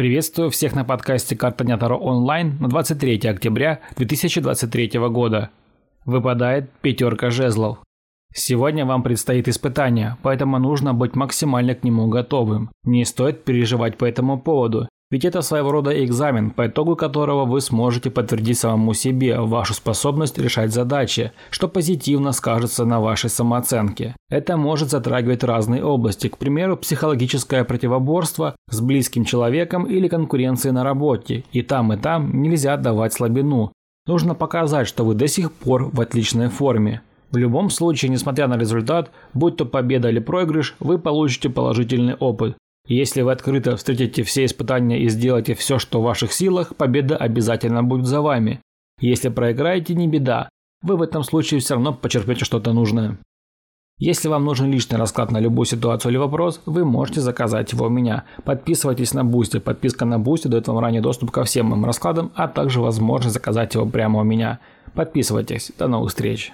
Приветствую всех на подкасте «Карта Дня Таро онлайн» на 23 октября 2023 года. Выпадает пятерка жезлов. Сегодня вам предстоит испытание, поэтому нужно быть максимально к нему готовым. Не стоит переживать по этому поводу, ведь это своего рода экзамен, по итогу которого вы сможете подтвердить самому себе вашу способность решать задачи, что позитивно скажется на вашей самооценке. Это может затрагивать разные области, к примеру, психологическое противоборство с близким человеком или конкуренции на работе. И там, и там нельзя давать слабину. Нужно показать, что вы до сих пор в отличной форме. В любом случае, несмотря на результат, будь то победа или проигрыш, вы получите положительный опыт. Если вы открыто встретите все испытания и сделаете все, что в ваших силах, победа обязательно будет за вами. Если проиграете, не беда. Вы в этом случае все равно почерпнете что-то нужное. Если вам нужен личный расклад на любую ситуацию или вопрос, вы можете заказать его у меня. Подписывайтесь на Boosty. Подписка на Boosty дает вам ранний доступ ко всем моим раскладам, а также возможность заказать его прямо у меня. Подписывайтесь. До новых встреч.